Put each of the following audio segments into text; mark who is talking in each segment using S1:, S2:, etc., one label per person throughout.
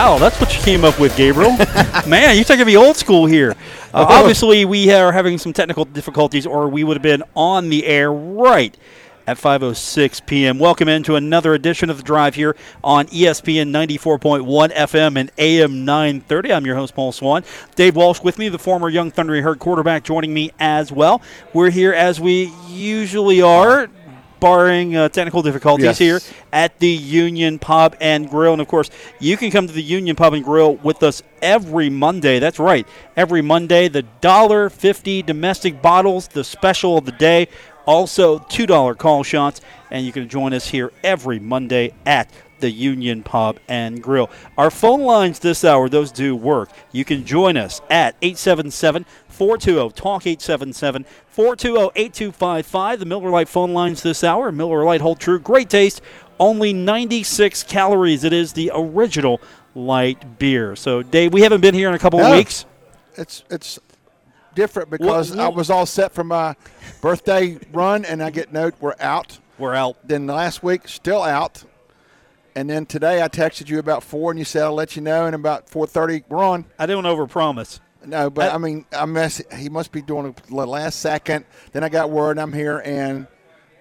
S1: Wow, that's what you came up with, Gabriel. Man, you're taking me old school here. Uh, obviously, we are having some technical difficulties, or we would have been on the air right at 5:06 p.m. Welcome into another edition of the Drive here on ESPN 94.1 FM and AM 930. I'm your host Paul Swann. Dave Walsh with me, the former Young Thunder Herd quarterback, joining me as well. We're here as we usually are. Barring uh, technical difficulties
S2: Yes.
S1: here at the Union Pub and Grill. And of course, you can come to the Union Pub and Grill with us every Monday. That's right, every Monday. The dollar fifty domestic bottles, the special of the day. Also, two dollar call shots, and you can join us here every Monday at the Union Pub and Grill. Our phone lines this hour, those do work. You can join us at 877 420 Talk 877 420 8255. The Miller Lite phone lines this hour. Miller Lite hold true. Great taste. Only 96 calories. It is the original light beer. So, Dave, we haven't been here in a couple of weeks.
S2: It's it's different because I was all set for my birthday run, and I get note we're out.
S1: We're out.
S2: Then last week still out, and then today I texted you about four, and you said I'll let you know, and about four thirty we're on.
S1: I don't overpromise.
S2: No, but
S1: I-
S2: I, mean I mess. He must be doing it last second. Then I got word I'm here, and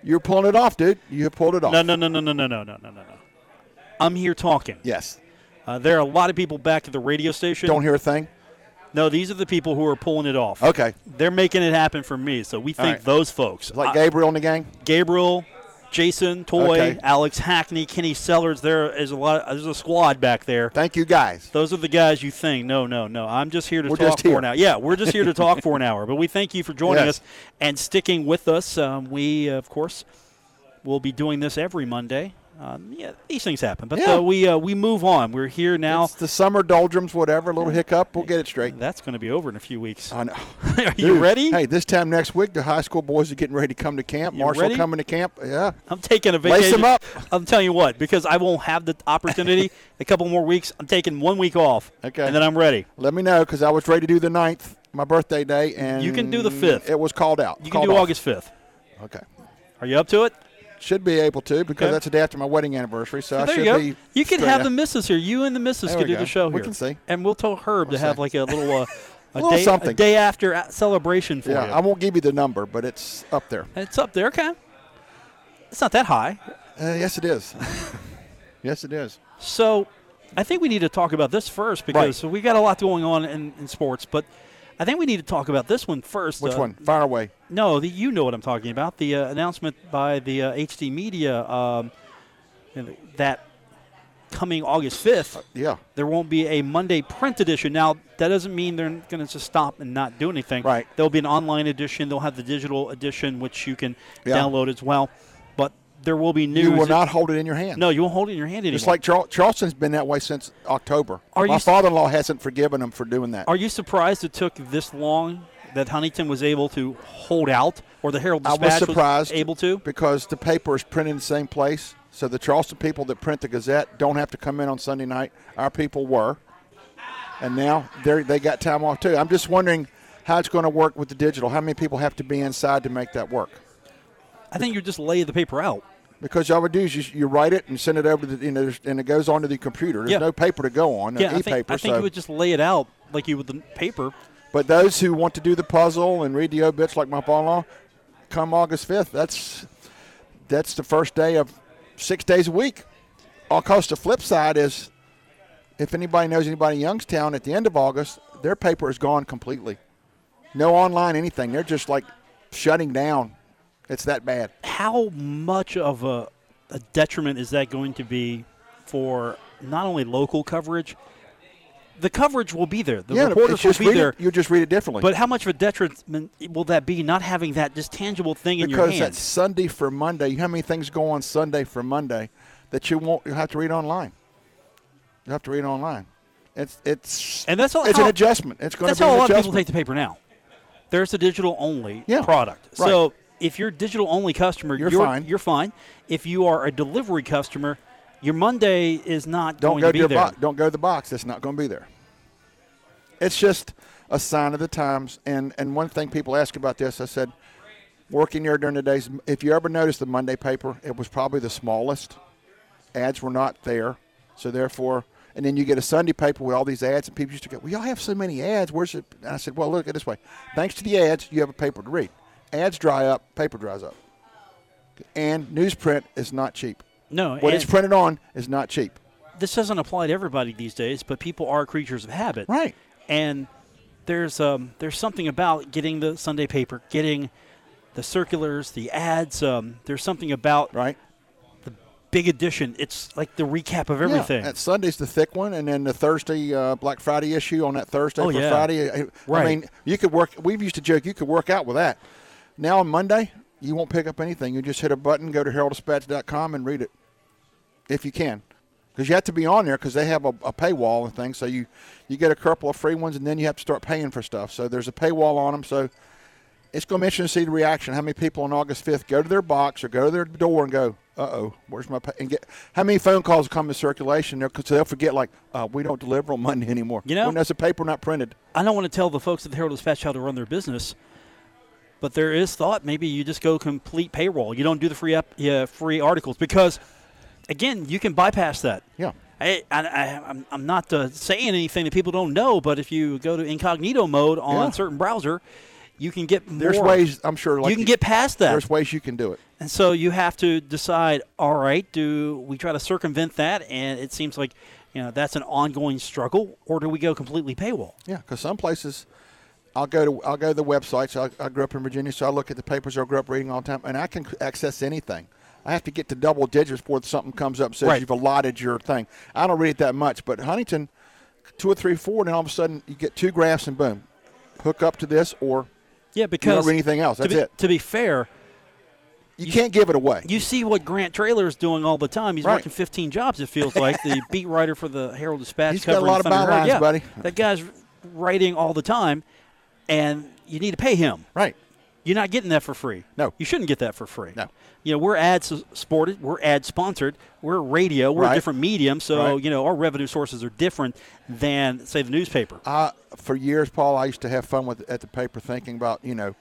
S2: you're pulling it off, dude. You have pulled it off.
S1: No, no, no, no, no, no, no, no, no, no. I'm here talking.
S2: Yes.
S1: Uh, there are a lot of people back at the radio station.
S2: Don't hear a thing.
S1: No, these are the people who are pulling it off.
S2: Okay.
S1: They're making it happen for me. So we thank
S2: right.
S1: those folks.
S2: Like
S1: I-
S2: Gabriel and the gang.
S1: Gabriel, Jason, Toy,
S2: Okay.
S1: Alex Hackney, Kenny Sellers. There is a lot. There's a squad back there.
S2: Thank you guys.
S1: Those are the guys you think. No, no, no. I'm just here to
S2: We're
S1: talk for an hour. Yeah, we're just here to talk for an hour. But we thank you for joining
S2: Yes.
S1: us and sticking with us. Um, we, uh, of course, will be doing this every Monday. Um, yeah, these things happen, but
S2: Yeah.
S1: uh, we uh, we move on. We're here now.
S2: It's the summer doldrums, whatever. A little hiccup, we'll get it straight.
S1: That's going to be over in a few weeks.
S2: I know.
S1: Are you
S2: Dude,
S1: ready?
S2: Hey, this time next week, the high school boys are getting ready to come to camp.
S1: You
S2: Marshall
S1: ready?
S2: coming to camp. Yeah.
S1: I'm taking a vacation.
S2: Lace
S1: vacation.
S2: 'em up.
S1: I'm telling you what, because I won't have the opportunity. a couple more weeks. I'm taking one week off.
S2: Okay.
S1: And then I'm ready.
S2: Let me know because I was ready to do the 9th, my birthday day, and
S1: You can do the 5th.
S2: It was called out.
S1: You can do
S2: off.
S1: August 5th.
S2: Okay.
S1: Are you up to it?
S2: Should be able to because
S1: Okay.
S2: that's the day after my wedding anniversary. So I
S1: there
S2: should
S1: you go.
S2: be.
S1: You can have
S2: out.
S1: the missus here. You and the missus
S2: There
S1: can
S2: we
S1: do
S2: go.
S1: the show
S2: We
S1: here.
S2: can see.
S1: And we'll tell Herb to
S2: We'll
S1: have
S2: see.
S1: like a little uh, a,
S2: little
S1: day, a day after celebration for you.
S2: Yeah,
S1: you.
S2: I won't give you the number, but it's up there.
S1: it's up there. Okay. It's not that high.
S2: Uh, yes, it is. yes, it is.
S1: So I think we need to talk about this first because we got a lot going on in, in sports, but I think we need to talk about this one first.
S2: Which
S1: Uh,
S2: one? Fire away.
S1: No, the, you know what I'm talking about. The uh, announcement by the uh, HD Media um, that coming August 5th,
S2: Yeah.
S1: there won't be a Monday print edition. Now, that doesn't mean they're going to just stop and not do anything.
S2: Right.
S1: There'll be an online edition. They'll have the digital edition, which you can
S2: Yeah.
S1: download as well. There will be news.
S2: You will not hold it in your hand.
S1: No, you won't hold it in your hand anymore.
S2: It's like Charl- Charleston's been that way since October.
S1: Are
S2: My father-in-law hasn't forgiven him for doing that.
S1: Are you surprised it took this long that Huntington was able to hold out, or the Herald
S2: I
S1: Dispatch
S2: was surprised
S1: able to?
S2: because the paper is printed in the same place. So the Charleston people that print the Gazette don't have to come in on Sunday night. Our people were, and now they they got time off too. I'm just wondering how it's going to work with the digital. How many people have to be inside to make that work?
S1: I think you just lay the paper out.
S2: Because all we do is you, you write it and send it over to the, you know, and it goes onto the computer. There's
S1: Yeah.
S2: no paper to go on, no
S1: Yeah, I think,
S2: e-paper.
S1: I think
S2: so.
S1: you would just lay it out like you would the paper.
S2: But those who want to do the puzzle and read the obits like my father-in-law, come August 5th, that's that's the first day of six days a week. Of course, the flip side is if anybody knows anybody in Youngstown at the end of August, their paper is gone completely. No online anything. They're just like shutting down. It's that bad.
S1: How much of a, a detriment is that going to be for not only local coverage? The coverage will be there. The
S2: yeah,
S1: reporters will be there.
S2: It, you just read it differently.
S1: But how much of a detriment will that be not having that just tangible thing in your
S2: because
S1: hand?
S2: that's Sunday for Monday. How many things go on Sunday for Monday that you won't? You have to read online. You have to read online. It's it's
S1: And that's all-
S2: it's
S1: how-
S2: an adjustment. It's going
S1: That's
S2: to be
S1: how a lot of people take the paper now. There's a digital only
S2: Yeah,
S1: product.
S2: right.
S1: So if you're a digital only customer,
S2: You're
S1: you're,
S2: fine.
S1: You're fine. If you are a delivery customer, your Monday is not
S2: don't
S1: going
S2: go
S1: to
S2: to
S1: be
S2: your
S1: there.
S2: box. Don't go to the box. It's not going to be there. It's just a sign of the times. And and one thing people ask about this, I said, working here during the days. If you ever noticed the Monday paper, it was probably the smallest. Ads were not there, so therefore, And then you get a Sunday paper with all these ads, and people used to go, "Well, y'all have so many ads. Where's it?" And I said, "Well, look at it this way. Thanks to the ads, you have a paper to read. Ads dry up, paper dries up, and newsprint is not cheap.
S1: No,
S2: What it's printed on is not cheap.
S1: this doesn't apply to everybody these days, but people are creatures of habit.
S2: Right.
S1: And there's um, there's something about getting the Sunday paper, getting the circulars, the ads. Um, there's something about
S2: Right.
S1: the big edition. It's like the recap of everything.
S2: Yeah, that Sunday's the thick one, and then the Thursday uh, Black Friday issue on that Thursday
S1: Oh,
S2: for
S1: yeah.
S2: Friday. I- I mean, you could work. We've used to joke you could work out with that. Now on Monday, you won't pick up anything. You just hit a button, go to heralddispatch.com, and read it if you can, because you have to be on there because they have a, a paywall and things. So you you get a couple of free ones, and then you have to start paying for stuff. So there's a paywall on them. So it's going to be interesting to see the reaction. How many people on August 5th go to their box or go to their door and go, "Uh oh, where's my?" Pay? And get how many phone calls come in circulation? Because they'll forget, like, uh, we don't deliver on Monday anymore.
S1: You know-
S2: when there's a paper not printed.
S1: I don't want to tell the folks at the Herald Dispatch how to run their business, but there is thought maybe you just go complete paywall. You don't do the free up, yeah, free articles because, again, you can bypass that.
S2: Yeah,
S1: I, I, I'm not uh, saying anything that people don't know, but if you go to incognito mode on
S2: Yeah.
S1: a certain browser, you can get more.
S2: there's ways. I'm sure. Like
S1: you can get past that.
S2: There's ways you can do it.
S1: And so you have to decide, all right, do we try to circumvent that? And it seems like, you know, that's an ongoing struggle, or do we go completely paywall?
S2: Yeah, because some places, I'll go to I'll go to the websites. I, I grew up in Virginia, so I look at the papers I grew up reading all the time, and I can access anything. I have to get to double digits before something comes up and says
S1: Right.
S2: you've allotted your thing. I don't read it that much, but Huntington, two or three, four, and all of a sudden you get two graphs and boom, hook up to this, or
S1: Yeah,
S2: you
S1: because
S2: don't read anything else.
S1: to
S2: That's
S1: be,
S2: it.
S1: To be fair,
S2: You,
S1: you-
S2: can't give it away.
S1: you see what Grant Traylor is doing all the time. He's
S2: Right.
S1: working 15 jobs. It feels like the beat writer for the Herald Dispatch.
S2: He's got a lot of bylines,
S1: yeah,
S2: buddy.
S1: That guy's writing all the time, and you need to pay him.
S2: right.
S1: You're not getting that for free.
S2: No.
S1: You shouldn't get that for free.
S2: No.
S1: You know, we're ad supported, we're ad sponsored, we're radio, we're a different medium, so,
S2: Right.
S1: you know, our revenue sources are different than, say, the newspaper.
S2: For years, Paul, I used to have fun with at the paper, thinking about you know,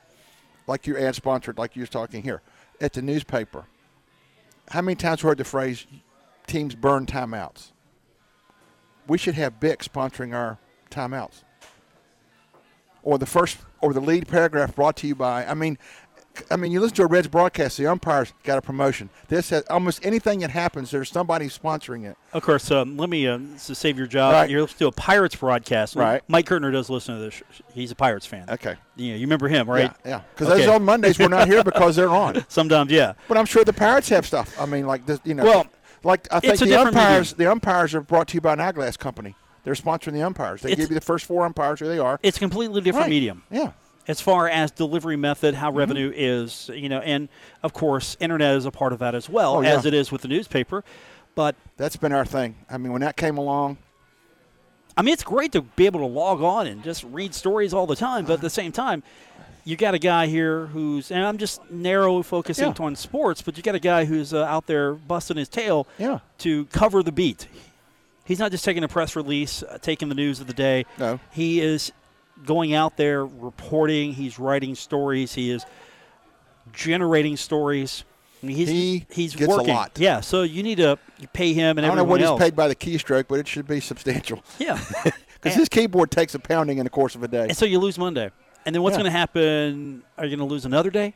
S2: like your ad sponsored, like you was talking here at the newspaper. How many times we heard the phrase "teams burn timeouts"? We should have Bic sponsoring our timeouts, or the first, or the lead paragraph brought to you by. I mean. I mean, you listen to a Reds broadcast. The umpires got a promotion. This has almost anything that happens. There's somebody sponsoring it.
S1: Of course, um, let me uh, to save your job.
S2: Right.
S1: You're listening to a Pirates broadcast.
S2: Right.
S1: Mike Kertner does listen to this. He's a Pirates fan.
S2: Okay.
S1: You, know, you remember him, right?
S2: Yeah, yeah. Because
S1: Okay.
S2: those on Mondays we're not here because they're on.
S1: Sometimes, yeah.
S2: But I'm sure the Pirates have stuff. I mean, like this, you know.
S1: Well,
S2: like I think
S1: it's a
S2: the umpires, the umpires are brought to you by an eyeglass company. They're sponsoring the umpires. They
S1: It's-
S2: give you the first four umpires who they are.
S1: It's a completely different
S2: Right.
S1: medium.
S2: Yeah,
S1: as far as delivery method, how
S2: Mm-hmm.
S1: revenue is, you know, and of course, internet is a part of that as well,
S2: Oh, yeah.
S1: as it is with the newspaper. But
S2: that's been our thing. I mean, when that came along,
S1: I mean, it's great to be able to log on and just read stories all the time. But at the same time, you got a guy here who's, and I'm just narrow focusing
S2: Yeah.
S1: on sports, but you got a guy who's uh, out there busting his tail
S2: Yeah.
S1: to cover the beat. He's not just taking a press release, uh, taking the news of the day.
S2: No.
S1: He is going out there reporting. He's writing stories. He is generating stories. I mean, he's
S2: He
S1: he's
S2: gets a lot.
S1: Yeah, so you need to pay him and
S2: I don't know what he's
S1: else.
S2: paid by the keystroke, but it should be substantial
S1: Yeah,
S2: because his keyboard takes a pounding in the course of a day.
S1: and so you lose Monday, and then what's
S2: Yeah.
S1: going to happen? Are you going to lose another day?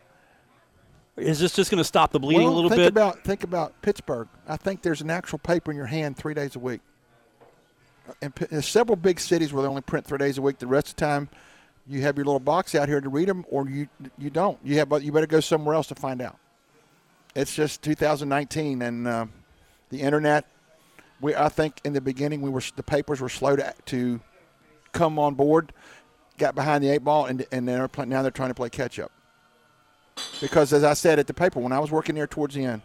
S1: Is this just going to stop the bleeding
S2: well,
S1: a little
S2: think
S1: bit?
S2: about think about Pittsburgh. I think there's an actual paper in your hand three days a week. And there's several big cities where they only print three days a week. The rest of the time, you have your little box out here to read them, or you you don't. You have you better go somewhere else to find out. It's just 2019, and uh, the internet. We I think in the beginning we were the papers were slow to to come on board, got behind the eight ball, and and they're play, now they're trying to play catch up. Because as I said at the paper, when I was working there towards the end,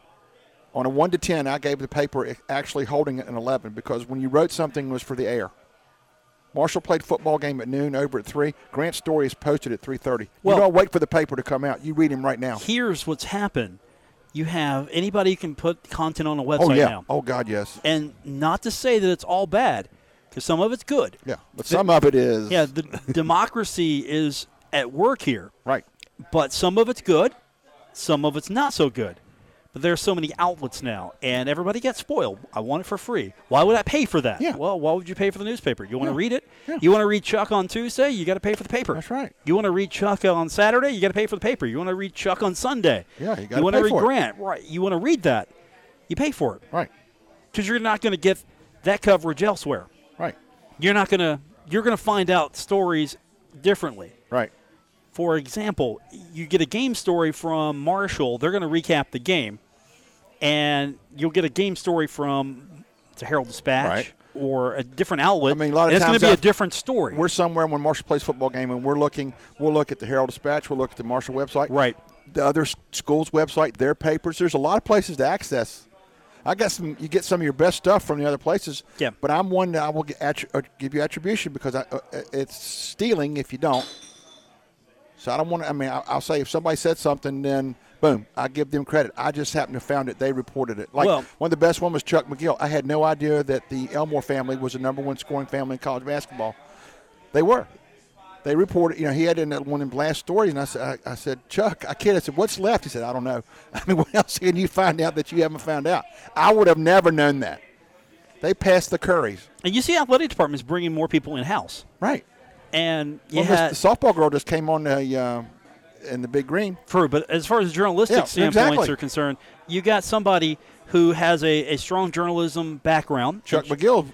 S2: on a one to ten, I gave the paper actually holding it an eleven because when you wrote something it was for the air. Marshall played football game at noon, over at three. Grant's story is posted at three thirty.
S1: Well-
S2: you don't wait for the paper to come out. You read him right now.
S1: Here's what's happened. You have anybody can put content on a oh, website
S2: Oh yeah.
S1: now,
S2: Oh God, yes.
S1: and not to say that it's all bad, because some of it's good.
S2: Yeah, but some of it is.
S1: Yeah, the democracy is at work here.
S2: Right.
S1: but some of it's good, some of it's not so good. But there's so many outlets now, and everybody gets spoiled. I want it for free. Why would I pay for that?
S2: Yeah.
S1: Well, why would you pay for the newspaper? You want to
S2: Yeah.
S1: read it?
S2: Yeah.
S1: You want to read Chuck on Tuesday? You got to pay for the paper.
S2: That's right.
S1: You want to read Chuck on Saturday? You got to pay for the paper. You want to read Chuck on Sunday?
S2: Yeah, you gotta You
S1: want to read
S2: it.
S1: Grant? Right. You want to read that? You pay for it
S2: Right.
S1: because you're not going to get that coverage elsewhere.
S2: Right.
S1: You're not going to. You're going to find out stories differently.
S2: Right.
S1: For example, you get a game story from Marshall. They're going to recap the game, and you'll get a game story from the Herald Dispatch
S2: Right.
S1: or a different outlet.
S2: I mean, a lot of
S1: it's going to be a different story.
S2: We're somewhere when Marshall plays football game, and we're looking. We'll look at the Herald Dispatch. We'll look at the Marshall website.
S1: Right.
S2: The other schools' website, their papers. There's a lot of places to access. I got some. You get some of your best stuff from the other places.
S1: Yeah.
S2: But I'm one that I will get attri- uh, give you attribution because I, uh, it's stealing if you don't. So I don't want to. I mean, I- I'll say if somebody said something, then boom, I give them credit. I just happened to found it. They reported it. Like
S1: Well-
S2: one of the best one was Chuck McGill. I had no idea that the Elmore family was the number one scoring family in college basketball. They were. They reported, you know, he had in that one in blast stories, and I said, I, I said, Chuck, I kid. I said, what's left? He said, I don't know. I mean, what else can you find out that you haven't found out? I would have never known that. They passed the Currys,
S1: and you see, athletic departments bringing more people in house,
S2: right?
S1: And you
S2: Well, this- the softball girl just came on the uh, in the big green.
S1: true. But as far as journalistic
S2: Yeah,
S1: standpoints
S2: exactly.
S1: are concerned, you got somebody who has a, a strong journalism background.
S2: Chuck McGill,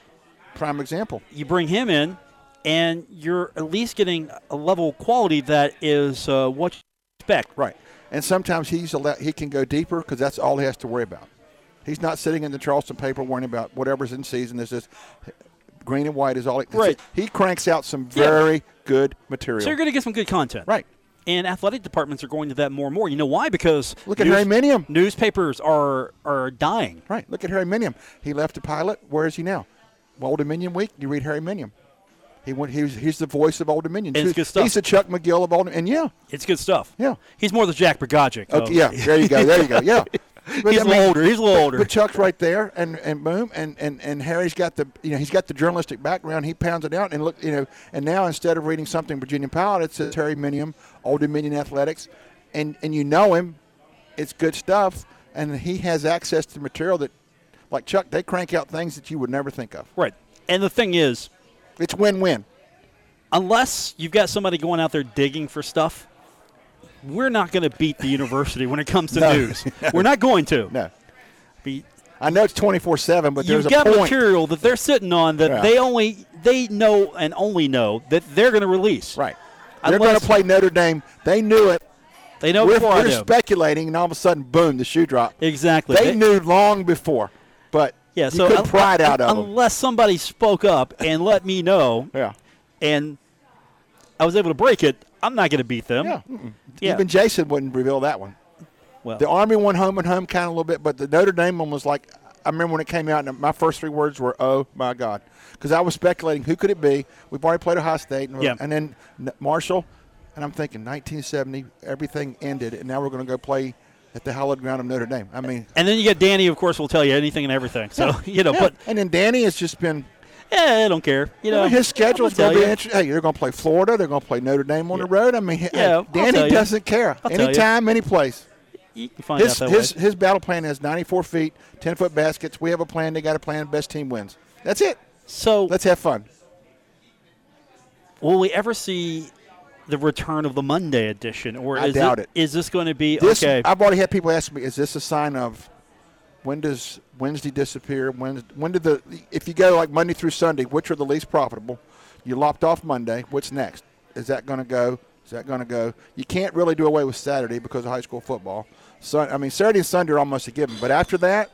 S2: prime example.
S1: you bring him in, and you're at least getting a level of quality that is uh, what you expect.
S2: Right. And sometimes he's a he can go deeper because that's all he has to worry about. He's not sitting in the Charleston paper worrying about whatever's in season. This is green and white is all. He,
S1: Right.
S2: it. He cranks out some
S1: Yeah.
S2: very good material.
S1: So you're going to get some good content.
S2: right.
S1: And athletic departments are going to that more and more. You know why? Because
S2: Look at Harry Minium.
S1: newspapers are are dying.
S2: Right. Look at Harry Minium. He left the pilot. Where is he now? Old Dominion Week. You read Harry Minium. He went. He was, he's the voice of Old Dominion.
S1: It's
S2: He's-
S1: good stuff.
S2: He's the Chuck McGill of Old. And yeah,
S1: It's good stuff.
S2: Yeah.
S1: He's more the Jack Bogaczyk. Oh, of-
S2: okay, yeah. There you go. There you go. Yeah. But,
S1: He's
S2: I
S1: a
S2: mean,
S1: little older. He's a little older.
S2: But Chuck's right there, and, and boom, and, and, and Harry's got the you know he's got the journalistic background. He pounds it out, and look you know, and now instead of reading something Virginia Pilot, it says Harry Minium, Old Dominion Athletics, and and you know him, it's good stuff, and he has access to material that, like Chuck, they crank out things that you would never think of.
S1: right. And the thing is,
S2: It's win-win.
S1: unless you've got somebody going out there digging for stuff, we're not going to beat the university when it comes to
S2: No.
S1: news. We're not going to.
S2: No,
S1: Be-
S2: I know it's twenty-four seven, but there's You've
S1: got
S2: a
S1: material that they're sitting on that
S2: Yeah.
S1: they only they know and only know that they're going to release.
S2: Right. They're going to play Notre Dame. They knew it.
S1: They know
S2: we're
S1: before
S2: we're speculating, and all of a sudden, boom, the shoe drop.
S1: exactly.
S2: They, knew long before, but
S1: Yeah.
S2: you
S1: So
S2: couldn't
S1: un-
S2: it
S1: un-
S2: out of them.
S1: unless somebody spoke up and let me know,
S2: Yeah.
S1: and I was able to break it, I'm not going to beat them.
S2: Yeah.
S1: Yeah.
S2: Even Jason wouldn't reveal that one.
S1: Well,
S2: The Army one home and home kind of a little bit, but the Notre Dame one was like, I remember when it came out, and my first three words were, "Oh my God," because I was speculating who could it be. We've already played Ohio State, and,
S1: Yeah.
S2: and then Marshall, and I'm thinking 1970, everything ended, and now we're going to go play at the hallowed ground of Notre Dame. I mean,
S1: and then you get Danny, of course, will tell you anything and everything. So you know,
S2: yeah.
S1: but
S2: and then Danny has just been.
S1: Yeah, I don't care. You know,
S2: his schedule's
S1: I'll
S2: going to be interesting. Hey, they're going to play Florida. They're going to play Notre Dame on the road. I mean,
S1: Yeah, I'll
S2: Danny doesn't care.
S1: I'll.
S2: Anytime, any place.
S1: You can find
S2: His,
S1: out that
S2: his,
S1: way.
S2: his battle plan is 94 feet, 10 foot baskets. We have a plan. They got a plan. Best team wins. That's it.
S1: So
S2: Let's have fun.
S1: will we ever see the return of the Monday edition, or
S2: I
S1: is
S2: doubt it.
S1: Is this going to be
S2: This
S1: okay?
S2: I've already had people ask me, is this a sign of when does Wednesday disappear? When when did the if you go like Monday through Sunday, which are the least profitable? You lopped off Monday. What's next? Is that going to go? Is that going to go? You can't really do away with Saturday because of high school football. So I mean, Saturday and Sunday are almost a given. But after that,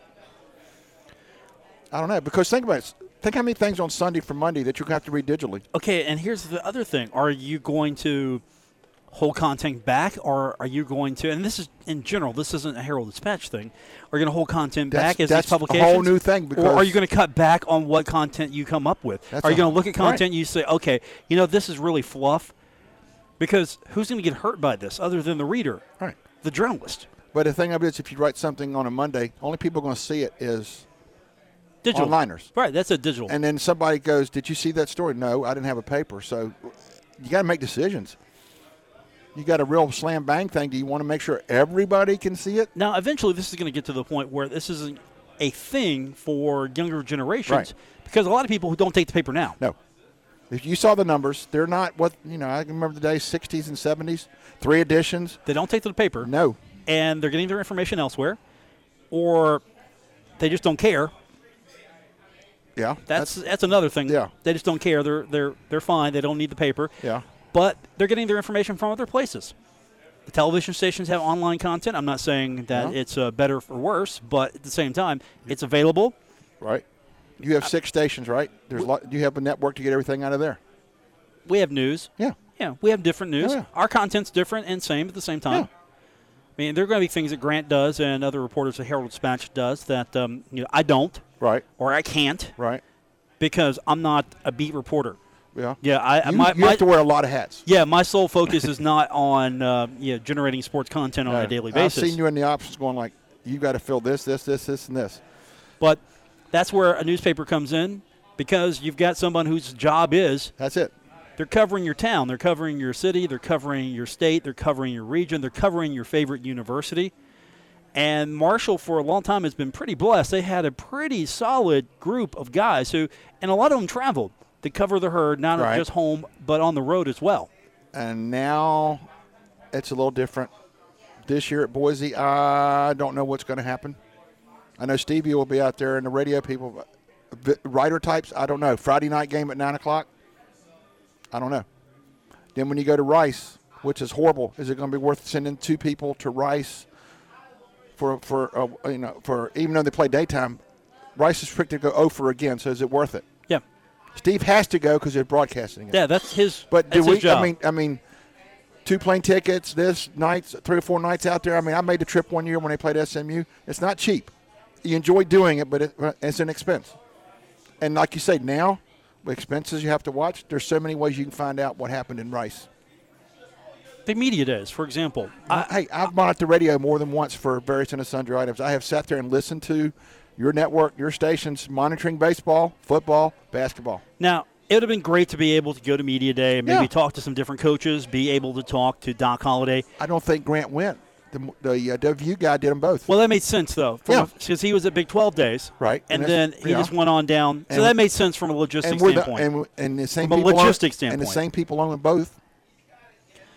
S2: I don't know. Because think about it. Think how many things on Sunday from Monday that you have to read digitally.
S1: okay, and here's the other thing: Are you going to hold content back, or are you going to? And this is in general. This isn't a Herald Dispatch thing. Are you going to hold content
S2: That's-
S1: back as
S2: that's
S1: these
S2: a whole new thing
S1: or are you going to cut back on what content you come up with? Are you going to look at
S2: right.
S1: content and you say, okay, you know, this is really fluff? Because who's going to get hurt by this other than the reader,
S2: Right.
S1: the journalist?
S2: But the thing of it is, if you write something on a Monday, only people are going to see it is
S1: Digital.
S2: liners.
S1: Right, that's a digital.
S2: And then somebody goes, "Did you see that story?" No, I didn't have a paper. So you got to make decisions. You got a real slam bang thing. Do you want to make sure everybody can see it?
S1: Now, eventually, this is going to get to the point where this isn't a thing for younger generations
S2: Right.
S1: because a lot of people who don't take the paper now.
S2: No. If you saw the numbers, they're not what you know. I can remember the days, 60s and 70s, three editions.
S1: They don't take to the paper,
S2: No,
S1: and they're getting their information elsewhere, or they just don't care.
S2: yeah,
S1: That's that's, another thing.
S2: Yeah.
S1: they just don't care. They're they're they're fine. They don't need the paper.
S2: yeah,
S1: but they're getting their information from other places. The television stations have online content. I'm not saying that
S2: Yeah.
S1: it's uh, better or worse, but at the same time, it's available.
S2: right. You have six stations, right? There's a lot, you have a network to get everything out of there.
S1: We have news.
S2: Yeah,
S1: Yeah, we have different news.
S2: Yeah.
S1: Our content's different and same at the same time.
S2: Yeah.
S1: I mean, there are going to be things that Grant does and other reporters at Herald Dispatch does that um, you know I don't
S2: right,
S1: or I can't
S2: right.
S1: because I'm not a beat reporter.
S2: Yeah,
S1: Yeah, I
S2: You,
S1: my,
S2: you
S1: my
S2: have to wear a lot of hats.
S1: yeah my sole focus is not on uh, yeah generating sports content on
S2: No.
S1: a daily basis.
S2: I've seen you in the options going like, you got to fill this, this, this, this, and this.
S1: But that's where a newspaper comes in because you've got someone whose job is
S2: That's it.
S1: they're covering your town, they're covering your city, they're covering your state, they're covering your region, they're covering your favorite university. And Marshall, for a long time, has been pretty blessed. They had a pretty solid group of guys who, and a lot of them traveled to cover the herd, not
S2: Right.
S1: just home, but on the road as well.
S2: And now it's a little different. This year at Boise, I don't know what's going to happen. I know Stevie will be out there and the radio people, writer types, I don't know. Friday night game at 9 o'clock, I don't know. Then when you go to Rice, which is horrible, is it going to be worth sending two people to Rice for, for uh, you know, for even though they play daytime? Rice is predicted to go over again, so is it worth it? Steve has to go because they're broadcasting it.
S1: yeah, that's his.
S2: But do we?
S1: job.
S2: I mean, I mean, two plane tickets, this nights, three or four nights out there. I mean, I made the trip one year when they played SMU. It's not cheap. You enjoy doing it, but it, it's an expense. And like you say, now with expenses you have to watch. There's so many ways you can find out what happened in Rice.
S1: The media days, for example.
S2: I, hey, I've monitored the radio more than once for various and sundry items. I have sat there and listened to your network, your stations, monitoring baseball, football, basketball.
S1: Now, it would have been great to be able to go to media day and maybe
S2: Yeah.
S1: talk to some different coaches, be able to talk to Doc Holliday.
S2: I don't think Grant went. The, the uh, WU guy did them both.
S1: Well, that made sense though,
S2: Yeah.
S1: because he was at Big 12 days,
S2: Right.
S1: And,
S2: And
S1: then he
S2: yeah.
S1: just went on down. So
S2: And-
S1: that made sense from a logistics
S2: and we're the,
S1: standpoint.
S2: and, and the same
S1: From a
S2: people own-
S1: logistics
S2: and the same people own both.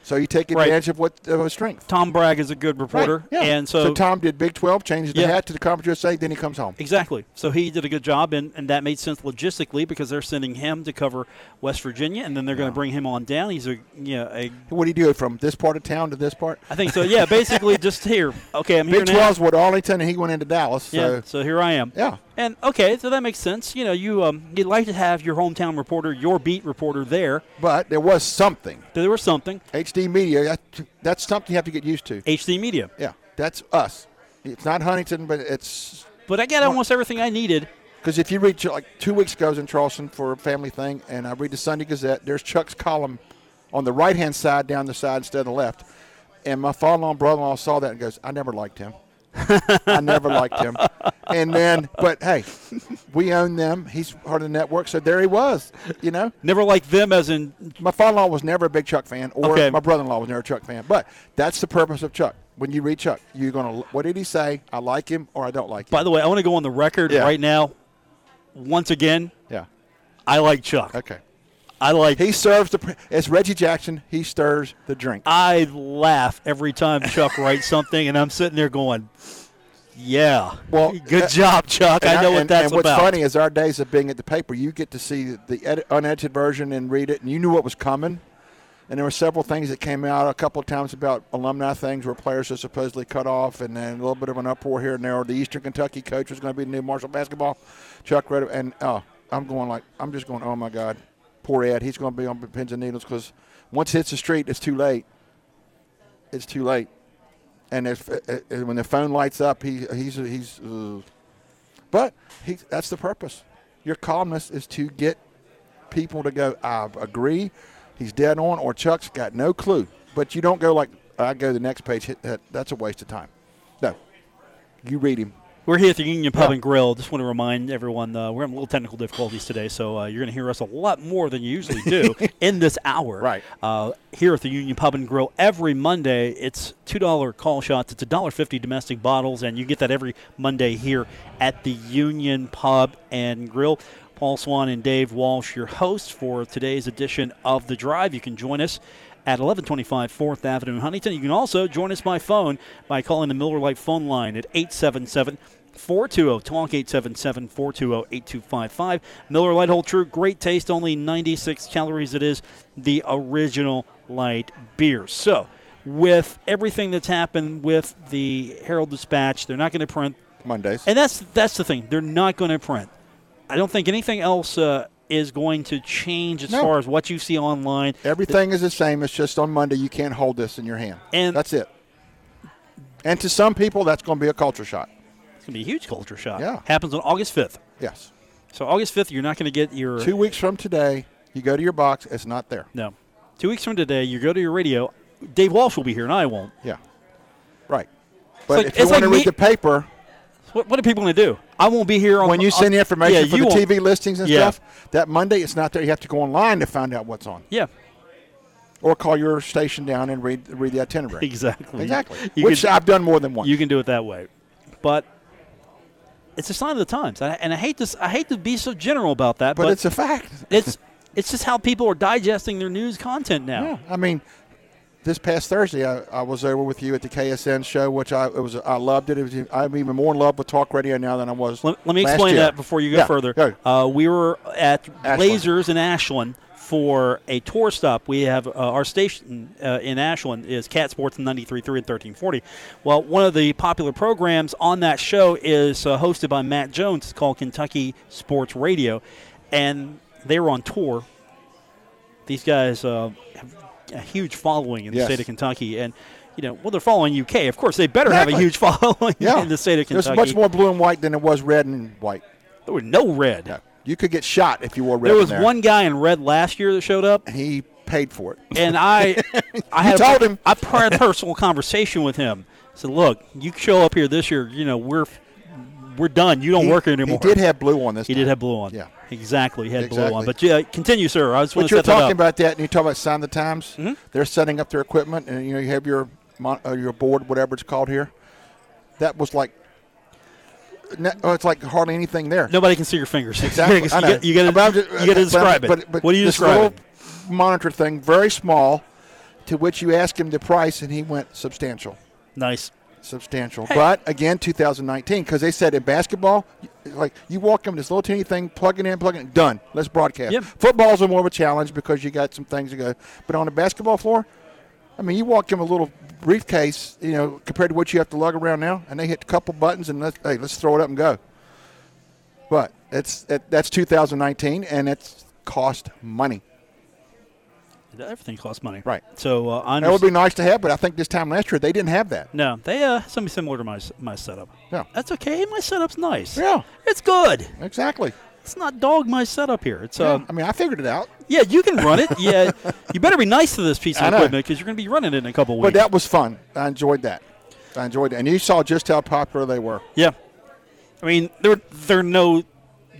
S2: So you take
S1: Right.
S2: advantage of what of strength.
S1: Tom Bragg is a good reporter,
S2: Right, yeah.
S1: and so,
S2: Tom did Big Twelve, changed the
S1: Yeah.
S2: hat to the Conference USA, then he comes home.
S1: exactly. So he did a good job, and, and that made sense logistically because they're sending him to cover West Virginia, and then they're going to bring him on down. He's a yeah, a,
S2: What do you do from this part of town to this part?
S1: I think so. Yeah, basically just here. Okay, I'm here
S2: Big. 12's what Arlington, and he went into Dallas. So
S1: Yeah, so here I am.
S2: yeah,
S1: And okay, so that makes sense. You know, you um, you'd like to have your hometown reporter, your beat reporter there.
S2: but there was something.
S1: There was something.
S2: HD Media, that, that's something you have to get used to.
S1: HD Media.
S2: Yeah, that's us. It's not Huntington, but it's
S1: But I got almost everything I needed.
S2: Because if you read, like two weeks ago, I was in Charleston for a family thing, and I read the Sunday Gazette. There's Chuck's column on the right hand side, down the side instead of the left. And my father in law and brother in law saw that and goes, I never liked him. I never liked him. And then, but hey, we own them. He's part of the network, so there he was, you know?
S1: Never liked them as in
S2: My father in law was never a big Chuck fan, or
S1: Okay.
S2: my brother in law was never a Chuck fan. But that's the purpose of Chuck. When you read Chuck, you're going to, what did he say? I like him or I don't like him.
S1: By the way, I want to go on the record
S2: Yeah.
S1: right now. Once again,
S2: yeah.
S1: I like Chuck.
S2: Okay.
S1: I like.
S2: He serves the. It's Reggie Jackson. He stirs the drink.
S1: I laugh every time Chuck writes something, and I'm sitting there going, "Yeah,
S2: Well,
S1: good
S2: uh,
S1: job, Chuck. I know what
S2: and,
S1: that's
S2: and what's
S1: about."
S2: funny is our days of being at the paper, you get to see the edit, unedited version and read it, and you knew what was coming. And there were several things that came out a couple of times about alumni things where players are supposedly cut off, and then a little bit of an uproar here and there. The Eastern Kentucky coach was going to be the new Marshall basketball. Chuck read it, and oh, I'm going like I'm just going, oh my God, poor Ed. He's going to be on pins and needles because once it hits the street, it's too late. It's too late. And if, uh, uh, when the phone lights up, he he's he's. Uh, but he, that's the purpose. Your calmness is to get people to go, I agree, he's dead on, or Chuck's got no clue. But you don't go like, I go to the next page, hit that. That's a waste of time. No. You read him.
S1: We're here at the Union Pub
S2: Yeah.
S1: and Grill. Just want to remind everyone uh, we're having a little technical difficulties today, so uh, you're going to hear us a lot more than you usually do in this hour.
S2: Right.
S1: Uh, here at the Union Pub and Grill every Monday, it's two dollar call shots. It's a dollar fifty domestic bottles, and you get that every Monday here at the Union Pub and Grill. Paul Swann and Dave Walsh, your hosts for today's edition of the Drive. You can join us at 1125 4th Avenue in Huntington. You can also join us by phone by calling the Miller Lite phone line at 877 420 Talk 877 420 8255. Miller Lite Hold True, great taste, only 96 calories. It is the original light beer. So, with everything that's happened with the Herald Dispatch, they're not going to print
S2: Mondays.
S1: and that's that's the thing. They're not going to print. I don't think anything else uh, is going to change as
S2: No.
S1: far as what you see online.
S2: Everything is the same. It's just on Monday you can't hold this in your hand.
S1: And-
S2: that's it. And to some people, that's going to be a culture shot.
S1: It's going to be a huge culture shock.
S2: Yeah.
S1: Happens on August 5th.
S2: Yes.
S1: So August 5th, you're not going to get your
S2: Two weeks from today, you go to your box. It's not there.
S1: no. Two weeks from today, you go to your radio. Dave Walsh will be here, and I won't.
S2: Yeah. Right. But if you want
S1: like
S2: to read
S1: me-
S2: the paper,
S1: What, what are people going to do? I won't be here on
S2: when you
S1: on-
S2: send the information
S1: yeah,
S2: for
S1: you
S2: the TV listings and
S1: Yeah.
S2: stuff, that Monday it's not there. You have to go online to find out what's on,
S1: Yeah,
S2: or call your station down and read read the itinerary.
S1: exactly.
S2: Exactly.
S1: You
S2: Which
S1: can-
S2: I've done more than once.
S1: You can do it that way, but it's a sign of the times. I, and I hate this. I hate to be so general about that,
S2: but,
S1: but,
S2: it's a fact.
S1: it's it's just how people are digesting their news content now.
S2: Yeah, I mean, this past Thursday, I, I was over with you at the KSN show, which I it was I loved it. it was, I'm even more in love with talk radio now than I was.
S1: Let, let me explain
S2: year.
S1: that before you go
S2: Yeah,
S1: further.
S2: go.
S1: Uh, we were at
S2: Ashland.
S1: Lasers in Ashland for a tour stop. We have uh, our station uh, in Ashland is Cat Sports 93.3 and 1340. Well, one of the popular programs on that show is uh, hosted by Matt Jones. It's called Kentucky Sports Radio, and they were on tour. These guys uh, have a huge following in the
S2: Yes.
S1: state of Kentucky, and you know, well, they're following UK. Of course, they better have a huge following
S2: Yeah,
S1: in the state of Kentucky.
S2: There's much more blue and white than it was red and white.
S1: There was no red.
S2: Yeah. You could get shot if you wore red.
S1: There was one guy in red last year that showed up,
S2: He paid for it.
S1: and I, I had
S2: told
S1: a,
S2: him.
S1: I had a personal conversation with him. I said, "Look, you show up here this year. You know we're we're done. You don't
S2: He,
S1: work anymore."
S2: he did have blue on this.
S1: He
S2: time.
S1: did have blue on.
S2: Yeah.
S1: exactly. He had blue on. But yeah, continue, sir. I was.
S2: But you're
S1: that
S2: talking
S1: up.
S2: about that, and you talk about Sign the Times.
S1: Mm-hmm.
S2: They're setting up their equipment, and you know you have your mon- uh, your board, whatever it's called here. That was like, oh, it's like hardly anything there.
S1: Nobody can see your fingers.
S2: Exactly.
S1: you
S2: I
S1: get, you
S2: But
S1: got to you got to
S2: but-
S1: describe it.
S2: but- but
S1: what do you describe?
S2: Monitor thing, very small, to which you ask him the price, and he went substantial.
S1: Nice.
S2: Substantial. But again, 2019, because they said in basketball, like you walk in this little teeny thing, plug it in, plug it in, done. Let's broadcast.
S1: Yep.
S2: Football's a more of a challenge because you got some things to go. But on the basketball floor, I mean, you walk in a little briefcase, you know, compared to what you have to lug around now, and they hit a couple buttons and let's hey, let's throw it up and go. But it's it, that's 2019, and it's cost money.
S1: Everything costs money.
S2: Right.
S1: So uh, I
S2: That would be nice to have, but I think this time last year they didn't have that.
S1: No, they uh something similar to my my setup.
S2: Yeah.
S1: That's okay. My setup's nice.
S2: Yeah,
S1: It's good.
S2: exactly.
S1: Let's not dog my setup here. It's
S2: Yeah,
S1: uh,
S2: I mean, I figured it out.
S1: yeah, you can run it. Yeah, you better be nice to this piece of equipment because you're going to be running it in a couple weeks.
S2: But that was fun. I enjoyed that. I enjoyed it, and you saw just how popular they were.
S1: yeah, I mean they're they're no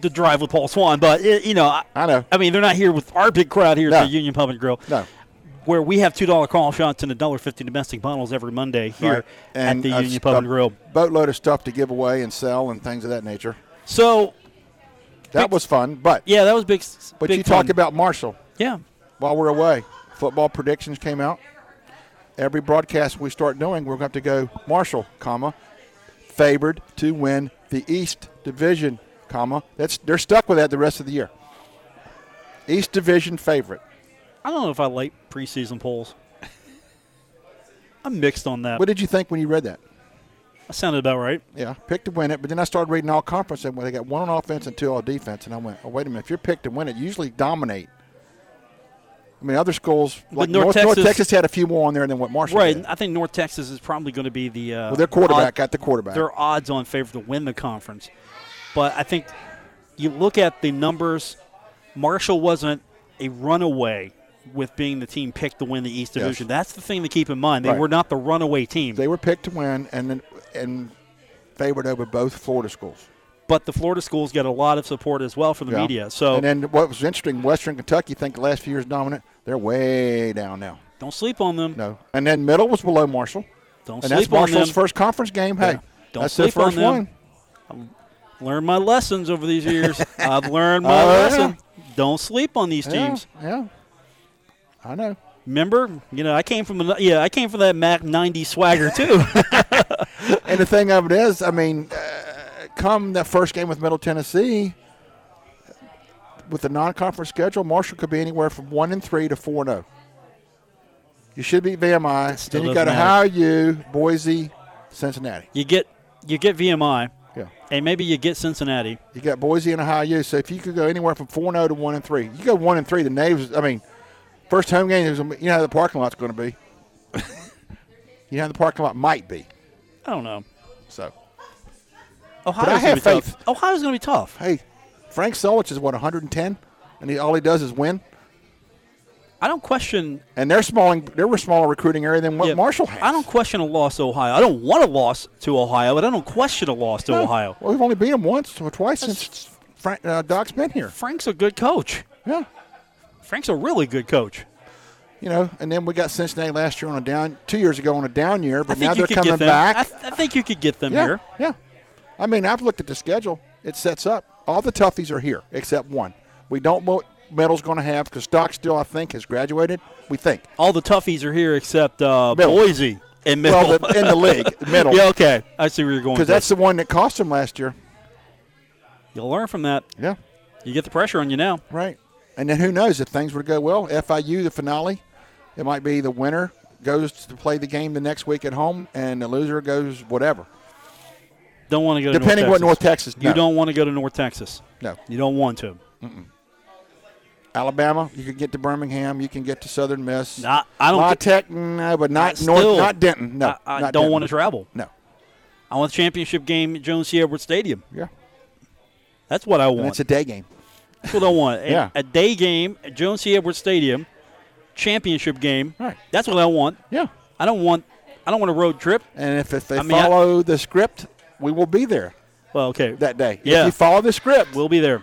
S1: the drive with Paul Swann, but it, you know I,
S2: I know.
S1: I mean they're not here with our big crowd here
S2: No.
S1: at the Union Pub and Grill.
S2: No,
S1: Where we have two dollar call shots and a dollar fifty domestic bottles every Monday here
S2: Right.
S1: at the Union Pub and Grill.
S2: boatload of stuff to give away and sell and things of that nature.
S1: So
S2: That
S1: Big-
S2: was fun. But
S1: yeah, that was big.
S2: but
S1: big
S2: you
S1: fun.
S2: talk about Marshall
S1: yeah.
S2: while we're away. Football predictions came out. Every broadcast we start doing, we're going to have to go Marshall, comma, favored to win the East Division, comma. That's they're stuck with that the rest of the year. East Division favorite.
S1: I don't know if I like preseason polls. I'm mixed on that.
S2: What did you think when you read that?
S1: That sounded about right.
S2: Yeah, picked to win it. But then I started reading all conference, and well, they got one on offense and two on defense. And I went, oh, wait a minute. If you're picked to win it, you usually dominate. I mean, other schools, like
S1: North
S2: North, North,
S1: Texas-
S2: Texas had a few more on there than what Marshall
S1: Right. I think North Texas is probably going to be the uh,
S2: Well, their quarterback
S1: odd-
S2: got the quarterback.
S1: their odds on favor to win the conference. But I think you look at the numbers. Marshall wasn't a runaway with being the team picked to win the East Division. That's the thing to keep in mind. They
S2: Right.
S1: were not the runaway team.
S2: They were picked to win, and and favored over both Florida schools.
S1: But the Florida schools get a lot of support as well from the
S2: Yeah.
S1: media. So
S2: and then what was interesting, Western Kentucky, think the last few years dominant. They're way down now.
S1: don't sleep on them.
S2: No, and then middle was below Marshall,
S1: Don't
S2: and
S1: sleep
S2: that's Marshall's first conference game. Hey,
S1: Yeah. Don't
S2: that's their
S1: sleep on
S2: first
S1: them.
S2: one.
S1: Um, Learn my lessons over these years. I've learned my
S2: Oh, yeah.
S1: lesson. Don't sleep on these teams.
S2: yeah, I know.
S1: Remember, you know, I came from the yeah, I came from that Mac 90 swagger too.
S2: And the thing of it is, I mean, uh, come that first game with Middle Tennessee, with the non-conference schedule, Marshall could be anywhere from one and three to four and zero. You should beat VMI. Then you got to hire you, Boise, Cincinnati.
S1: you get you get VMI,
S2: Yeah,
S1: and maybe you get Cincinnati.
S2: you got Boise and Ohio. So if you could go anywhere from four and zero to one and three, you go one and three. The Naves. I mean, first home game is. You know how the parking lot's going to be. you know how the parking lot might be.
S1: I don't know.
S2: So
S1: Ohio's gonna
S2: have
S1: be tough. Ohio's going to be tough.
S2: hey, Frank Solich is what 110, and he, all he does is win.
S1: I don't question.
S2: And they're small. They're a smaller recruiting area than what
S1: yeah,
S2: Marshall has.
S1: I don't question a loss to Ohio. I don't want a loss to Ohio, but I don't question a loss to
S2: No.
S1: Ohio.
S2: Well, we've only beat them once or twice since Frank, uh, Doc's been here.
S1: Frank's a good coach.
S2: Yeah,
S1: Frank's a really good coach.
S2: you know. And then we got Cincinnati last year on a down, two years ago on a down year, but now they're coming back.
S1: I, th- I think you could get them
S2: yeah,
S1: here.
S2: yeah. I mean, I've looked at the schedule. It sets up. All the toughies are here except one. We don't medal's going to have because Doc still, I think, has graduated. We think.
S1: All the toughies are here except uh,
S2: Middle.
S1: Boise and middle.
S2: Well, the, in the league, middle.
S1: yeah, okay. I see where you're going.
S2: Because that's the one that cost him last year.
S1: You'll learn from that.
S2: Yeah.
S1: You get the pressure on you now.
S2: Right. And then who knows if things were to go well, FIU the finale, it might be the winner goes to play the game the next week at home, and the loser goes whatever.
S1: Don't want to go to
S2: Depending
S1: North
S2: what North Texas.
S1: You don't want to go to North Texas.
S2: No.
S1: You don't want to.
S2: Alabama, you can get to Birmingham, you can get to Southern Miss.
S1: Not, I don't.
S2: La Tech, no, but not
S1: I
S2: North,
S1: still-
S2: not Denton. No,
S1: I, I don't
S2: Denton.
S1: want to travel.
S2: No.
S1: I want the championship game at Joan C. Edwards Stadium.
S2: Yeah.
S1: That's what I
S2: And
S1: want.
S2: it's a day game.
S1: That's what I want. A-
S2: Yeah.
S1: A, day game at Joan C. Edwards Stadium, championship game.
S2: Right.
S1: That's what I want.
S2: Yeah.
S1: I don't want. I don't want a road trip.
S2: And if, if they
S1: I mean, I-
S2: follow the script, we will be there
S1: Well, okay.
S2: that day.
S1: Yeah.
S2: If you follow the script.
S1: We'll be there.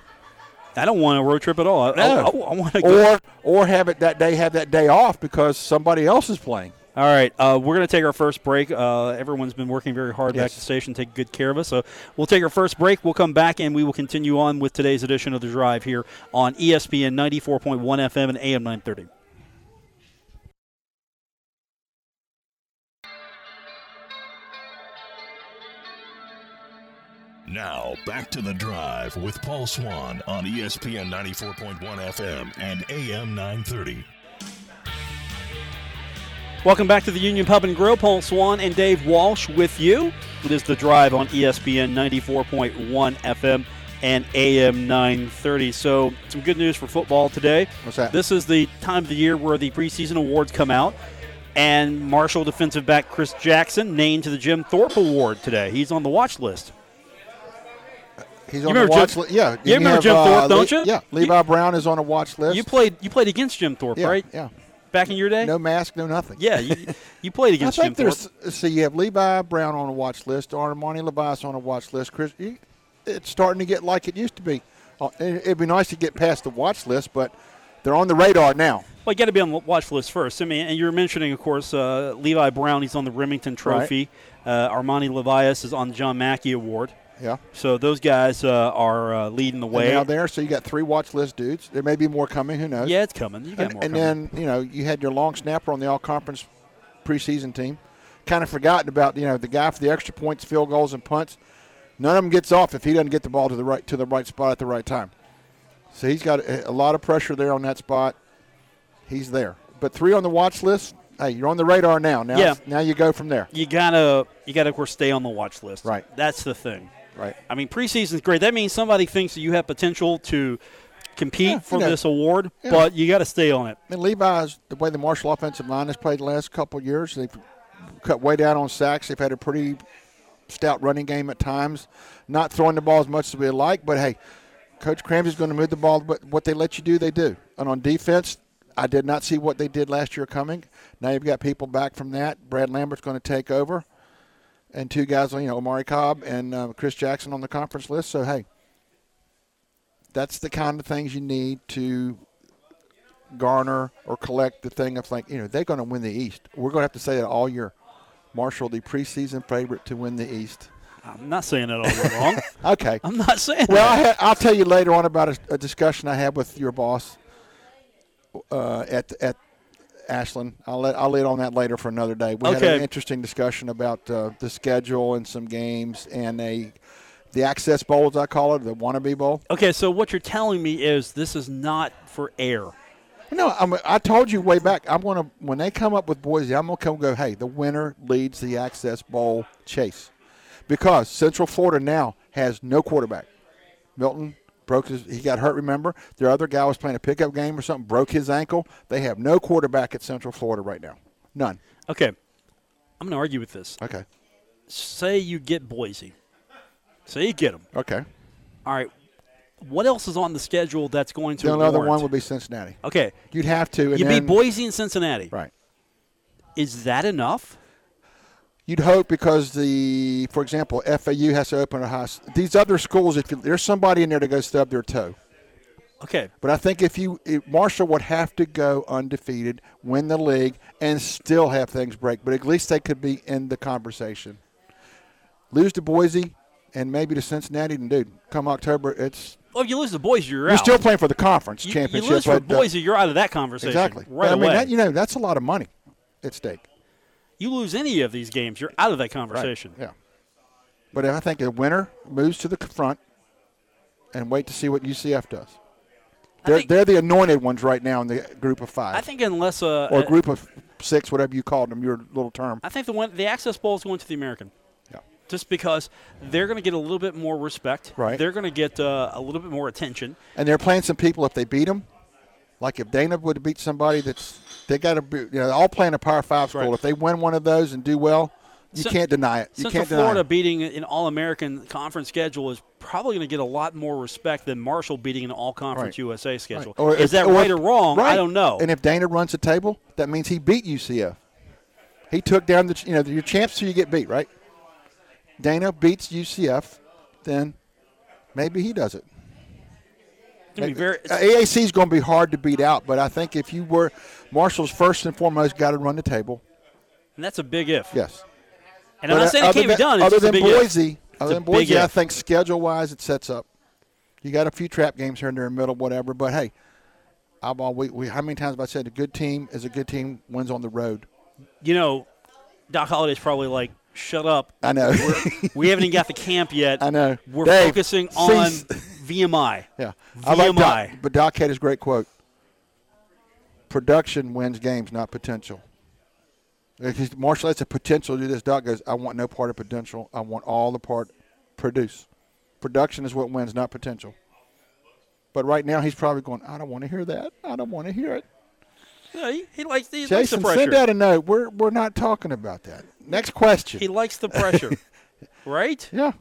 S1: I don't want a road trip at all. I, I,
S2: No.
S1: I, want to go.
S2: or or have it that day have that day off because somebody else is playing.
S1: All right, uh, we're going to take our first break. Uh, everyone's been working very hard back at the station, taking good care of us. So we'll take our first break. We'll come back and we will continue on with today's edition of the Drive here on ESPN 94.1 FM and AM 930.
S3: Now, back to the drive with Paul Swann on ESPN 94.1 FM and AM 930.
S1: Welcome back to the Union Pub and Grill. Paul Swann and Dave Walsh with you. It is the Drive on ESPN 94.1 FM and AM 930. So, some good news for football today.
S2: What's that?
S1: This is the time of the year where the preseason awards come out. And Marshall defensive back Chris Jackson named to the Jim Thorpe Award today. He's on the watch list.
S2: He's
S1: You
S2: on the
S1: remember
S2: watch list. Yeah,
S1: you remember
S2: have,
S1: Jim
S2: uh,
S1: Thorpe, don't
S2: Le-
S1: you?
S2: Yeah, Levi Brown is on a watch list.
S1: You played you played against Jim Thorpe,
S2: yeah,
S1: right?
S2: Yeah,
S1: Back in your day?
S2: no mask, no nothing.
S1: Yeah, you, you played
S2: I
S1: against Jim
S2: think
S1: Thorpe.
S2: there's. See, you have Levi Brown on a watch list, Armani Levias on a watch list. Chris, you- it's starting to get like it used to be. Uh, it- It'd be nice to get past the watch list, but they're on the radar now.
S1: Well, you got to be on the watch list first. I mean, and you're mentioning, of course, uh, Levi Brown. He's on the Rimington Trophy. Uh, Armani Levias is on the John Mackey Award.
S2: Yeah.
S1: So those guys uh, are uh, leading the way.
S2: now there, so you got three watch list dudes. There may be more coming. Who knows?
S1: yeah, it's coming. You got
S2: and,
S1: more
S2: and
S1: coming.
S2: then you know you had your long snapper on the all conference preseason team. Kind of forgotten about you know the guy for the extra points, field goals, and punts. None of them gets off if he doesn't get the ball to the right to the right spot at the right time. So he's got a, a lot of pressure there on that spot. He's there, but three on the watch list. Hey, you're on the radar now. Now,
S1: Yeah.
S2: now you go from there.
S1: you gotta you gotta of course stay on the watch list.
S2: Right.
S1: That's the thing.
S2: Right.
S1: I mean, preseason's great. That means somebody thinks that you have potential to compete
S2: Yeah,
S1: for
S2: you know.
S1: this award, but you got to stay on it.
S2: And Levi's the way the Marshall offensive line has played the last couple of years. They've cut way down on sacks. They've had a pretty stout running game at times. Not throwing the ball as much as we like, but hey, Coach Cramsey's going to move the ball. But what they let you do, they do. And on defense, I did not see what they did last year coming. Now you've got people back from that. Brad Lambert's going to take over. And two guys, you know, Omari Cobb and uh, Chris Jackson on the conference list. So hey, that's the kind of things you need to garner or collect the thing of like, you know, they're going to win the East. We're going to have to say that all year. Marshall, the preseason favorite to win the East.
S1: I'm not saying that all year long.
S2: Okay.
S1: I'm not saying
S2: Well, I
S1: that.
S2: ha- I'll tell you later on about a, a discussion I had with your boss uh, at at Ashland. I'll let I'll lead on that later for another day. We had an interesting discussion about uh, the schedule and some games and a the Access Bowl, as I call it, the wannabe bowl.
S1: Okay, so what you're telling me is this is not for air.
S2: No, I'm, I told you way back. I'm gonna when they come up with Boise, I'm gonna come go. Hey, the winner leads the Access Bowl chase because Central Florida now has no quarterback. Milton broke his. He got hurt. Remember, their other guy was playing a pickup game or something, broke his ankle. They have no quarterback at Central Florida right now. None.
S1: Okay, I'm going to argue with this.
S2: Okay.
S1: Say you get Boise. Say you get them.
S2: Okay.
S1: All right. What else is on the schedule that's going to
S2: The only other one would be Cincinnati.
S1: Okay,
S2: You'd have to.
S1: You
S2: then,
S1: beat Boise and Cincinnati.
S2: Right.
S1: Is that enough?
S2: You'd hope because the, for example, FAU has to open a house. These other schools, if you, there's somebody in there to go stub their toe.
S1: Okay,
S2: But I think if you if Marshall would have to go undefeated, win the league, and still have things break. But at least they could be in the conversation. Lose to Boise and maybe to Cincinnati, and dude, come October, it's
S1: well, if you lose to Boise, you're, out.
S2: you're
S1: out.
S2: still playing for the conference
S1: You-
S2: championship.
S1: You lose for
S2: but, uh,
S1: Boise, you're out of that conversation.
S2: exactly.
S1: Right
S2: But, I mean, that, you know, that's a lot of money at stake.
S1: You lose any of these games, you're out of that conversation.
S2: Yeah. But I think a winner moves to the front and wait to see what UCF does. They're,
S1: think-
S2: they're the anointed ones right now in the group of five.
S1: I think unless uh,
S2: or
S1: uh,
S2: group of six, whatever you called them, your little term.
S1: I think the one the Access Bowl is going to the American.
S2: Yeah.
S1: Just because they're going to get a little bit more respect.
S2: Right.
S1: They're going to get uh, a little bit more attention.
S2: And they're playing some people if they beat them. Like if Dana would beat somebody that's they got to be, you know, all playing a Power Five school.
S1: Right.
S2: If they win one of those and do well, you
S1: Cent-
S2: can't deny it. You
S1: Central
S2: can't deny
S1: Florida
S2: it.
S1: beating an All-American conference schedule is probably going to get a lot more respect than Marshall beating an All-Conference
S2: Right.
S1: USA schedule.
S2: Or
S1: is
S2: if-
S1: that
S2: or
S1: right
S2: if-
S1: or wrong?
S2: Right.
S1: I don't know.
S2: And if Dana runs the table, that means he beat UCF. He took down the you know your champs till you get beat, right? Dana beats UCF, then maybe he does it.
S1: It's gonna be very,
S2: Uh, AAC is going to be hard to beat out, but I think if you were Marshall's first and foremost got to run the table.
S1: and that's a big if.
S2: Yes.
S1: And I'm
S2: But,
S1: not
S2: uh,
S1: saying it can't be done. It's
S2: other
S1: a
S2: than
S1: big if.
S2: Boise, other than Boise, I think schedule wise it sets up. You got a few trap games here and there in the middle, whatever. But hey, I've all, we, we, how many times have I said a good team is a good team wins on the road?
S1: You know, Doc Holliday's probably like, "Shut up!
S2: I know.
S1: We haven't even got the camp yet.
S2: I know.
S1: We're
S2: Dave,
S1: focusing on
S2: cease.
S1: VMI."
S2: yeah. I like Doc,
S1: VMI.
S2: but Doc had his great quote. Production wins games, not potential. Marshall has a potential to do this. Doc goes, I want no part of potential. I want all the part produce. Production is what wins, not potential. But right now he's probably going, I don't want to hear that. I don't want to hear it.
S1: Yeah, he, he likes he likes
S2: Jason,
S1: the pressure.
S2: send out a note. We're we're not talking about that. Next question.
S1: He likes the pressure, right?
S2: yeah.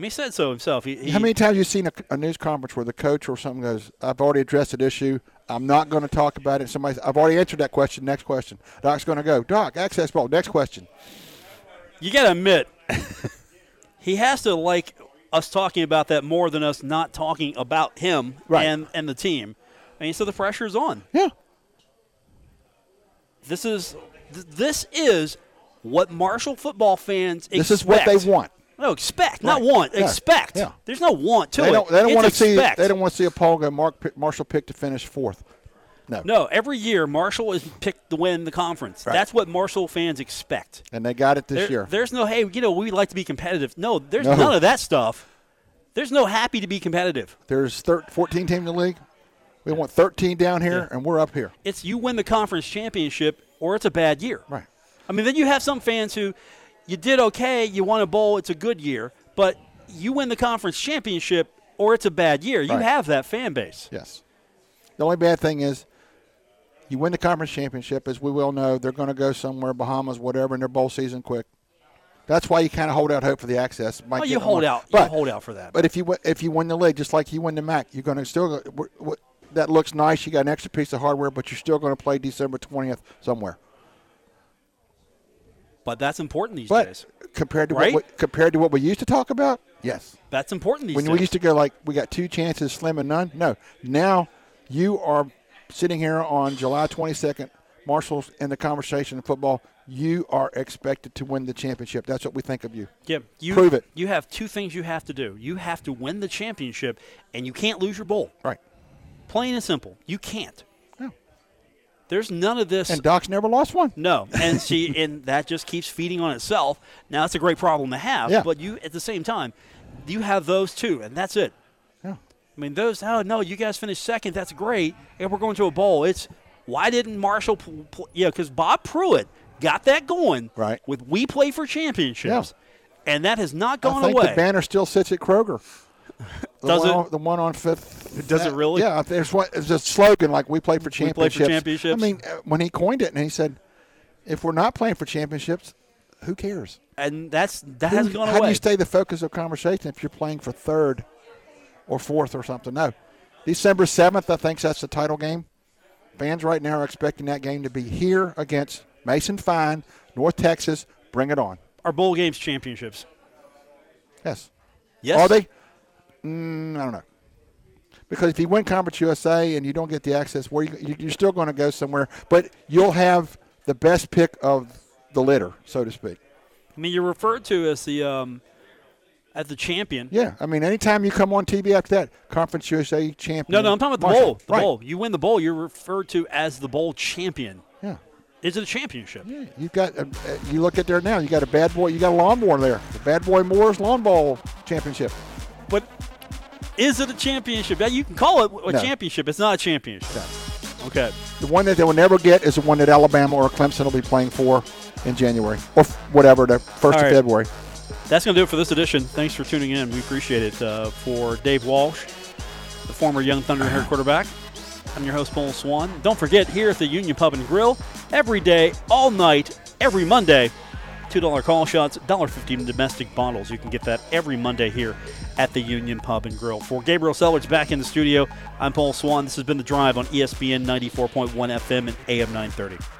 S1: I mean, he said so himself. He, he,
S2: How many times have you seen a, a news conference where the coach or something goes, "I've already addressed that issue. I'm not going to talk about it." Somebody, I've already answered that question. Next question. Doc's going to go. Doc, access ball. Next question.
S1: You got to admit, he has to like us talking about that more than us not talking about him
S2: Right.
S1: and and the team. I mean, so the pressure's on.
S2: Yeah.
S1: This is th- this is what Marshall football fans expect.
S2: This is what they want.
S1: No, expect, not
S2: Right.
S1: want.
S2: Yeah.
S1: Expect.
S2: Yeah.
S1: There's no want to
S2: They
S1: it.
S2: don't. They don't want to see. They don't want to see a Paul go. Mark Marshall pick to finish fourth. No.
S1: No, every year Marshall is picked to win the conference.
S2: Right.
S1: That's what Marshall fans expect.
S2: And they got it this
S1: There-
S2: year.
S1: There's no hey, you know, we like to be competitive. No, there's
S2: No.
S1: none of that stuff. There's no happy to be competitive.
S2: There's thir- 14 teams in the league. We want 13 down here,
S1: Yeah.
S2: and we're up here.
S1: It's you win the conference championship or it's a bad year.
S2: Right.
S1: I mean, then you have some fans who you did okay, you won a bowl, it's a good year, but you win the conference championship or it's a bad year. You
S2: Right.
S1: have that fan base.
S2: Yes. The only bad thing is you win the conference championship, as we well know, they're going to go somewhere, Bahamas, whatever, in their bowl season quick. That's why you kind of hold out hope for the access. Might
S1: oh,
S2: Well,
S1: you hold out.
S2: But,
S1: you hold out for that.
S2: but if you win- if you win the league, just like you win the MAC, you're going to still go, wh- wh- that looks nice. You got an extra piece of hardware, but you're still going to play December 20th somewhere.
S1: But that's important these
S2: But
S1: days.
S2: compared to
S1: Right?
S2: what we, compared to what we used to talk about, yes.
S1: That's important these days.
S2: When
S1: days.
S2: we used to go like we got two chances, slim and none. No, now you are sitting here on July 22nd. Marshall's in the conversation in football. You are expected to win the championship. That's what we think of you.
S1: yeah, you,
S2: prove it.
S1: You have two things you have to do. You have to win the championship, and you can't lose your bowl.
S2: Right.
S1: Plain and simple. You can't. There's none of this.
S2: And Doc's never lost one.
S1: No, and see, and that just keeps feeding on itself. Now it's a great problem to have,
S2: Yeah.
S1: but you at the same time, you have those two, and that's it.
S2: Yeah.
S1: I mean, those. Oh no, you guys finished second. That's great, and we're going to a bowl. It's why didn't Marshall? Pl- pl- yeah, because Bob Pruett got that going.
S2: Right.
S1: With we play for championships, and that has not gone
S2: I think
S1: away.
S2: the banner still sits at Kroger. The
S1: Does
S2: one
S1: it?
S2: On, the one on Fifth.
S1: Does it really?
S2: Yeah. There's what. There's a slogan like "We play for championships.
S1: play
S2: championships."
S1: for championships.
S2: I mean, uh, when he coined it, and he said, "If we're not playing for championships, who cares?"
S1: and that's that
S2: Who-
S1: hasn't gone
S2: how
S1: away.
S2: do you stay the focus of conversation if you're playing for third or fourth or something? No. December 7th, I think that's the title game. Fans right now are expecting that game to be here against Mason Fine, North Texas. Bring it on.
S1: Our bowl games championships.
S2: Yes.
S1: Yes.
S2: Are they? Mm, I don't know. Because if you win Conference USA and you don't get the access, where you, you- you're still going to go somewhere, but you'll have the best pick of the litter, so to speak.
S1: I mean, you're referred to as the um, as the champion.
S2: Yeah, I mean, anytime you come on TV after that, Conference USA champion.
S1: No, no, I'm talking about the
S2: Marshall.
S1: bowl. The
S2: right.
S1: bowl. You win the bowl, you're referred to as the bowl champion.
S2: Yeah,
S1: Is it a championship?
S2: yeah. You've got. A, uh, you look at there now. You got a bad boy. You got a lawnmower there. The Bad Boy Mowers Lawn bowl Championship.
S1: But is it a championship? Yeah, you can call it a
S2: No.
S1: championship. It's not a championship. Okay.
S2: The one that they will never get is the one that Alabama or Clemson will be playing for in January or whatever the first
S1: All
S2: of. February.
S1: That's going to do it for this edition. Thanks for tuning in. We appreciate it. Uh, for Dave Walsh, the former Young Thunder head quarterback, I'm your host, Paul Swann. Don't forget, here at the Union Pub and Grill, every day, all night, every Monday, $2 call shots, $1.50 domestic bottles. You can get that every Monday here at the Union Pub and Grill. For Gabriel Sellers back in the studio, I'm Paul Swann. This has been The Drive on ESPN 94.1 FM and AM 930.